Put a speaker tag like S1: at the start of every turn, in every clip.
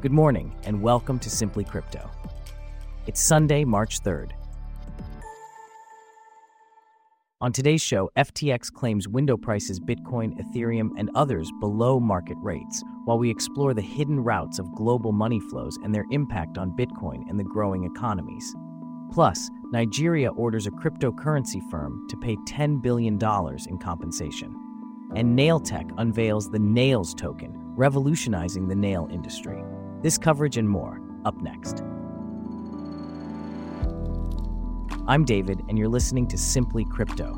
S1: Good morning, and welcome to Simply Crypto. It's Sunday, March 3rd. On today's show, FTX claims window prices Bitcoin, Ethereum, and others below market rates, while we explore the hidden routes of global money flows and their impact on Bitcoin and the growing economies. Plus, Nigeria orders a cryptocurrency firm to pay $10 billion in compensation. And Nailtech unveils the Nails token, revolutionizing the nail industry. This coverage and more, up next. I'm David, and you're listening to Simply Crypto.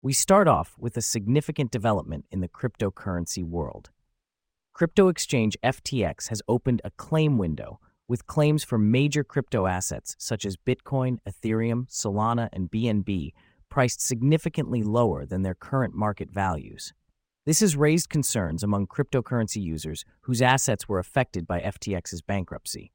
S1: We start off with a significant development in the cryptocurrency world. Crypto exchange FTX has opened a claim window with claims for major crypto assets such as Bitcoin, Ethereum, Solana, and BNB priced significantly lower than their current market values. This has raised concerns among cryptocurrency users whose assets were affected by FTX's bankruptcy.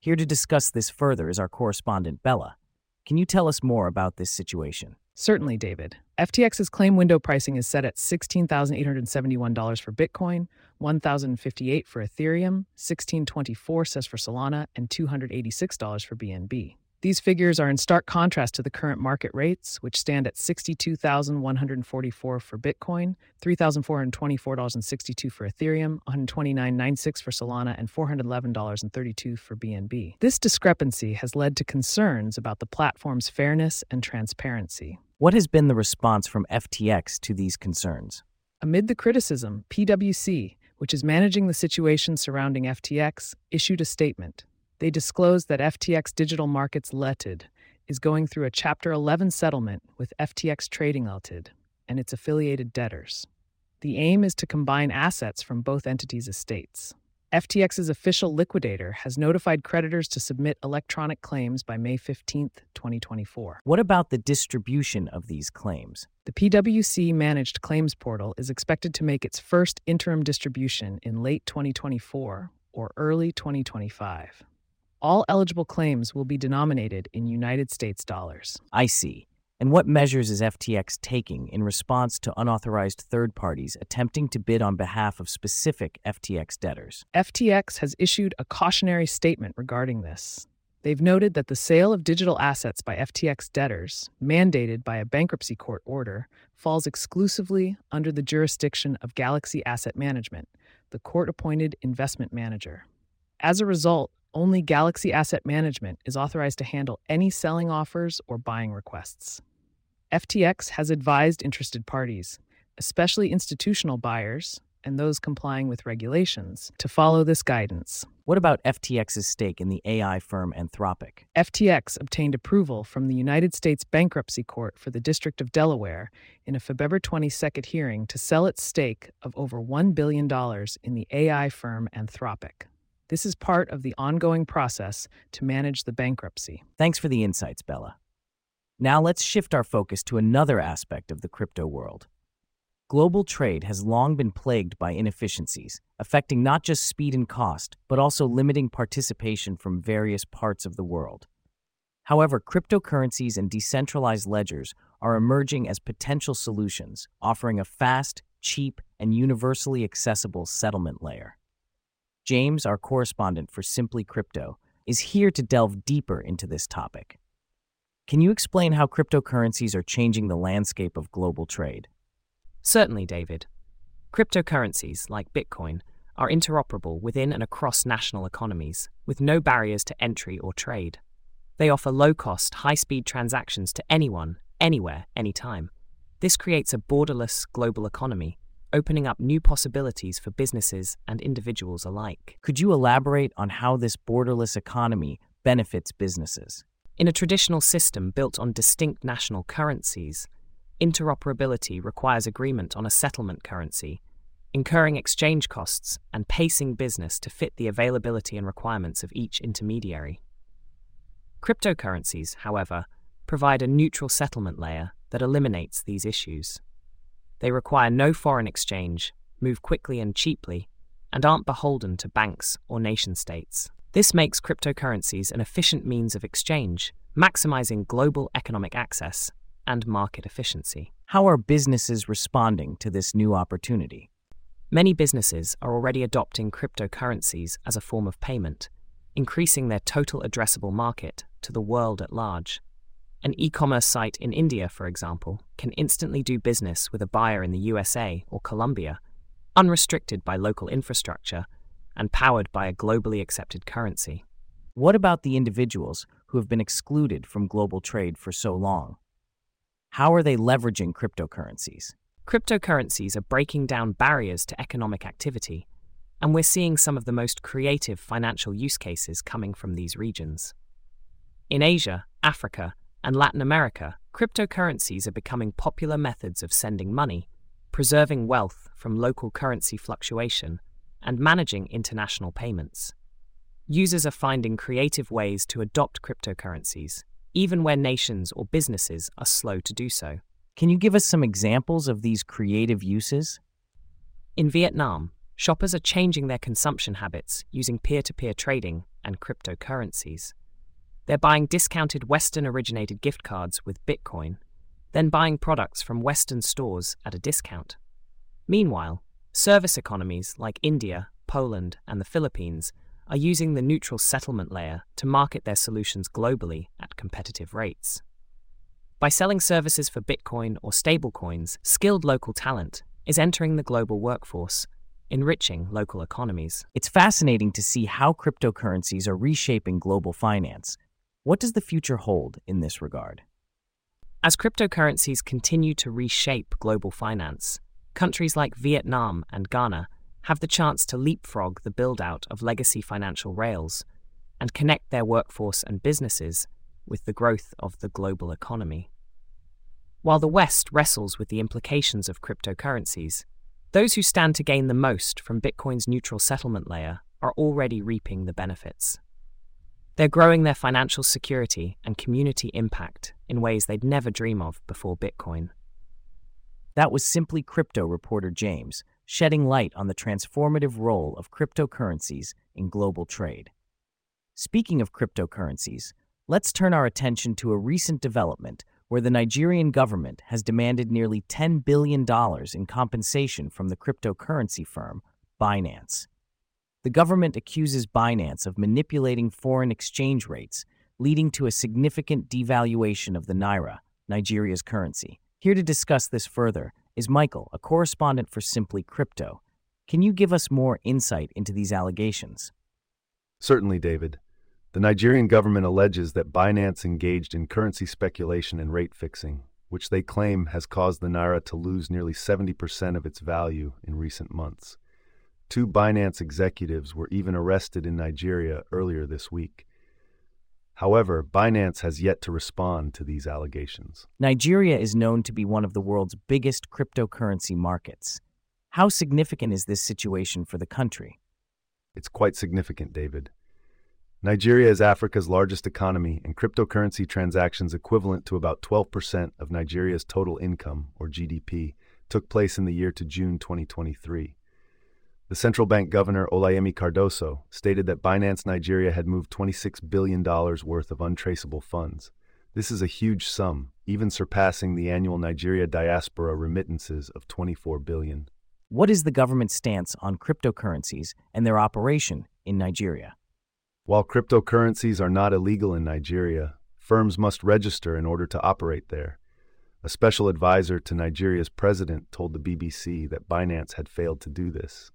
S1: Here to discuss this further is our correspondent, Bella. Can you tell us more about this situation?
S2: Certainly, David. FTX's claim window pricing is set at $16,871 for Bitcoin, $1,058 for Ethereum, $1,624 says for Solana, and $286 for BNB. These figures are in stark contrast to the current market rates, which stand at 62,144 for Bitcoin, $3,424.62 for Ethereum, $129.96 for Solana, and $411.32 for BNB. This discrepancy has led to concerns about the platform's fairness and transparency.
S1: What has been the response from FTX to these concerns?
S2: Amid the criticism, PwC, which is managing the situation surrounding FTX, issued a statement. They disclosed that FTX Digital Markets Ltd is going through a Chapter 11 settlement with FTX Trading Ltd and its affiliated debtors. The aim is to combine assets from both entities' estates. FTX's official liquidator has notified creditors to submit electronic claims by May 15, 2024.
S1: What about the distribution of these claims?
S2: The PwC managed claims portal is expected to make its first interim distribution in late 2024 or early 2025. All eligible claims will be denominated in United States dollars.
S1: I see. And what measures is FTX taking in response to unauthorized third parties attempting to bid on behalf of specific FTX debtors?
S2: FTX has issued a cautionary statement regarding this. They've noted that the sale of digital assets by FTX debtors, mandated by a bankruptcy court order, falls exclusively under the jurisdiction of Galaxy Asset Management, the court appointed investment manager. As a result, only Galaxy Asset Management is authorized to handle any selling offers or buying requests. FTX has advised interested parties, especially institutional buyers and those complying with regulations, to follow this guidance.
S1: What about FTX's stake in the AI firm Anthropic?
S2: FTX obtained approval from the United States Bankruptcy Court for the District of Delaware in a February 22nd hearing to sell its stake of over $1 billion in the AI firm Anthropic. This is part of the ongoing process to manage the bankruptcy.
S1: Thanks for the insights, Bella. Now let's shift our focus to another aspect of the crypto world. Global trade has long been plagued by inefficiencies, affecting not just speed and cost, but also limiting participation from various parts of the world. However, cryptocurrencies and decentralized ledgers are emerging as potential solutions, offering a fast, cheap, and universally accessible settlement layer. James, our correspondent for Simply Crypto, is here to delve deeper into this topic. Can you explain how cryptocurrencies are changing the landscape of global trade?
S3: Certainly, David. Cryptocurrencies, like Bitcoin, are interoperable within and across national economies, with no barriers to entry or trade. They offer low cost, high speed transactions to anyone, anywhere, anytime. This creates a borderless global economy opening up new possibilities for businesses and individuals alike.
S1: Could you elaborate on how this borderless economy benefits businesses?
S3: In a traditional system built on distinct national currencies, interoperability requires agreement on a settlement currency, incurring exchange costs and pacing business to fit the availability and requirements of each intermediary. Cryptocurrencies, however, provide a neutral settlement layer that eliminates these issues. They require no foreign exchange, move quickly and cheaply, and aren't beholden to banks or nation states. This makes cryptocurrencies an efficient means of exchange, maximizing global economic access and market efficiency.
S1: How are businesses responding to this new opportunity?
S3: Many businesses are already adopting cryptocurrencies as a form of payment, increasing their total addressable market to the world at large. An e commerce site in India, for example, can instantly do business with a buyer in the USA or Colombia, unrestricted by local infrastructure and powered by a globally accepted currency.
S1: What about the individuals who have been excluded from global trade for so long? How are they leveraging cryptocurrencies?
S3: Cryptocurrencies are breaking down barriers to economic activity, and we're seeing some of the most creative financial use cases coming from these regions. In Asia, Africa, and Latin America, cryptocurrencies are becoming popular methods of sending money, preserving wealth from local currency fluctuation, and managing international payments. Users are finding creative ways to adopt cryptocurrencies, even where nations or businesses are slow to do so.
S1: Can you give us some examples of these creative uses?
S3: In Vietnam, shoppers are changing their consumption habits using peer to peer trading and cryptocurrencies. They're buying discounted Western originated gift cards with Bitcoin, then buying products from Western stores at a discount. Meanwhile, service economies like India, Poland, and the Philippines are using the neutral settlement layer to market their solutions globally at competitive rates. By selling services for Bitcoin or stablecoins, skilled local talent is entering the global workforce, enriching local economies.
S1: It's fascinating to see how cryptocurrencies are reshaping global finance. What does the future hold in this regard?
S3: As cryptocurrencies continue to reshape global finance, countries like Vietnam and Ghana have the chance to leapfrog the build out of legacy financial rails and connect their workforce and businesses with the growth of the global economy. While the West wrestles with the implications of cryptocurrencies, those who stand to gain the most from Bitcoin's neutral settlement layer are already reaping the benefits. They're growing their financial security and community impact in ways they'd never dream of before Bitcoin.
S1: That was simply crypto reporter James shedding light on the transformative role of cryptocurrencies in global trade. Speaking of cryptocurrencies, let's turn our attention to a recent development where the Nigerian government has demanded nearly $10 billion in compensation from the cryptocurrency firm Binance. The government accuses Binance of manipulating foreign exchange rates, leading to a significant devaluation of the naira, Nigeria's currency. Here to discuss this further is Michael, a correspondent for Simply Crypto. Can you give us more insight into these allegations?
S4: Certainly, David. The Nigerian government alleges that Binance engaged in currency speculation and rate fixing, which they claim has caused the naira to lose nearly 70% of its value in recent months. Two Binance executives were even arrested in Nigeria earlier this week. However, Binance has yet to respond to these allegations.
S1: Nigeria is known to be one of the world's biggest cryptocurrency markets. How significant is this situation for the country?
S4: It's quite significant, David. Nigeria is Africa's largest economy, and cryptocurrency transactions equivalent to about 12% of Nigeria's total income, or GDP, took place in the year to June 2023. The central bank governor Olayemi Cardoso stated that Binance Nigeria had moved $26 billion worth of untraceable funds. This is a huge sum, even surpassing the annual Nigeria diaspora remittances of 24 billion.
S1: What is the government's stance on cryptocurrencies and their operation in Nigeria?
S4: While cryptocurrencies are not illegal in Nigeria, firms must register in order to operate there. A special advisor to Nigeria's president told the BBC that Binance had failed to do this.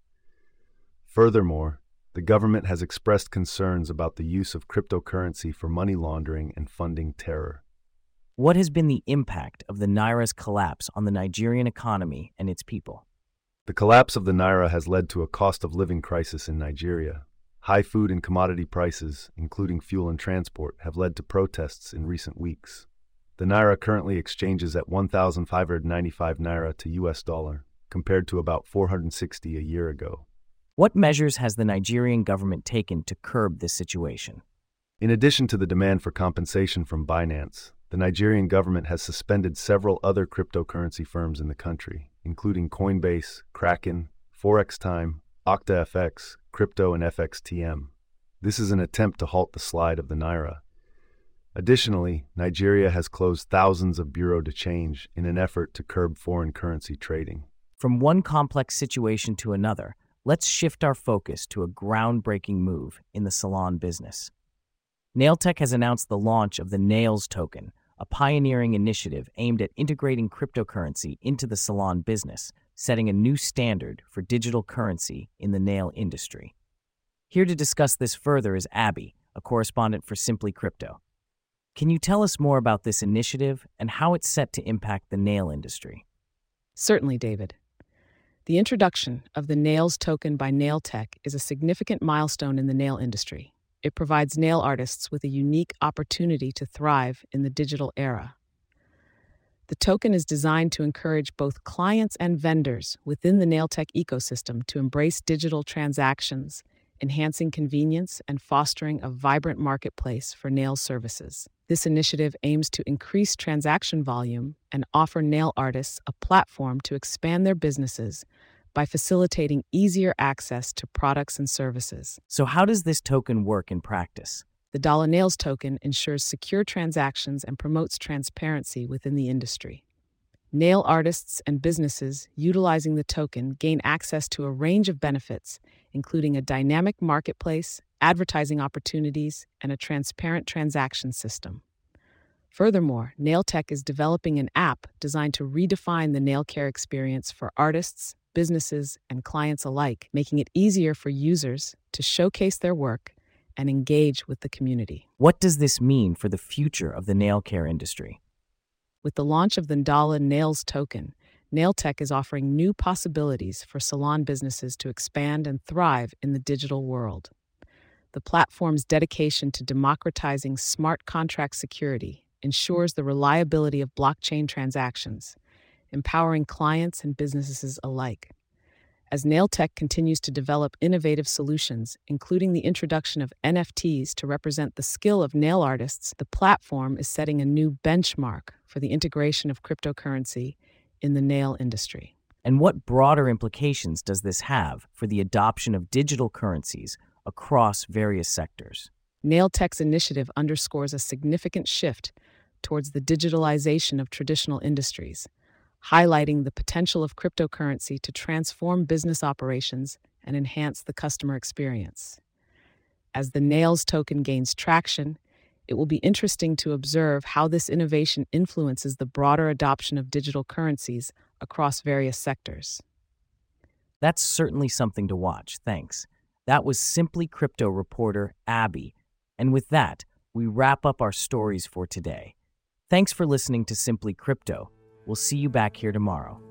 S4: Furthermore, the government has expressed concerns about the use of cryptocurrency for money laundering and funding terror.
S1: What has been the impact of the Naira's collapse on the Nigerian economy and its people?
S4: The collapse of the Naira has led to a cost of living crisis in Nigeria. High food and commodity prices, including fuel and transport, have led to protests in recent weeks. The Naira currently exchanges at 1,595 Naira to US dollar, compared to about 460 a year ago.
S1: What measures has the Nigerian government taken to curb this situation?
S4: In addition to the demand for compensation from Binance, the Nigerian government has suspended several other cryptocurrency firms in the country, including Coinbase, Kraken, Forex Time, OctaFX, Crypto, and FXTM. This is an attempt to halt the slide of the Naira. Additionally, Nigeria has closed thousands of bureau de change in an effort to curb foreign currency trading.
S1: From one complex situation to another, let's shift our focus to a groundbreaking move in the salon business. Nailtech has announced the launch of the Nails token, a pioneering initiative aimed at integrating cryptocurrency into the salon business, setting a new standard for digital currency in the nail industry. Here to discuss this further is Abby, a correspondent for Simply Crypto. Can you tell us more about this initiative and how it's set to impact the nail industry?
S2: Certainly, David. The introduction of the Nails token by Nailtech is a significant milestone in the nail industry. It provides nail artists with a unique opportunity to thrive in the digital era. The token is designed to encourage both clients and vendors within the Nailtech ecosystem to embrace digital transactions, enhancing convenience and fostering a vibrant marketplace for nail services. This initiative aims to increase transaction volume and offer nail artists a platform to expand their businesses by facilitating easier access to products and services.
S1: So, how does this token work in practice?
S2: The Dollar Nails token ensures secure transactions and promotes transparency within the industry. Nail artists and businesses utilizing the token gain access to a range of benefits, including a dynamic marketplace, advertising opportunities, and a transparent transaction system. Furthermore, Nailtech is developing an app designed to redefine the nail care experience for artists, businesses, and clients alike, making it easier for users to showcase their work and engage with the community.
S1: What does this mean for the future of the nail care industry?
S2: With the launch of the Dollar Nails token, Nailtech is offering new possibilities for salon businesses to expand and thrive in the digital world. The platform's dedication to democratizing smart contract security ensures the reliability of blockchain transactions empowering clients and businesses alike. As Nailtech continues to develop innovative solutions, including the introduction of NFTs to represent the skill of nail artists, the platform is setting a new benchmark for the integration of cryptocurrency in the nail industry.
S1: And what broader implications does this have for the adoption of digital currencies across various sectors?
S2: Nailtech's initiative underscores a significant shift towards the digitalization of traditional industries highlighting the potential of cryptocurrency to transform business operations and enhance the customer experience. As the Nails token gains traction, it will be interesting to observe how this innovation influences the broader adoption of digital currencies across various sectors.
S1: That's certainly something to watch, thanks. That was Simply Crypto reporter Abby. And with that, we wrap up our stories for today. Thanks for listening to Simply Crypto. We'll see you back here tomorrow.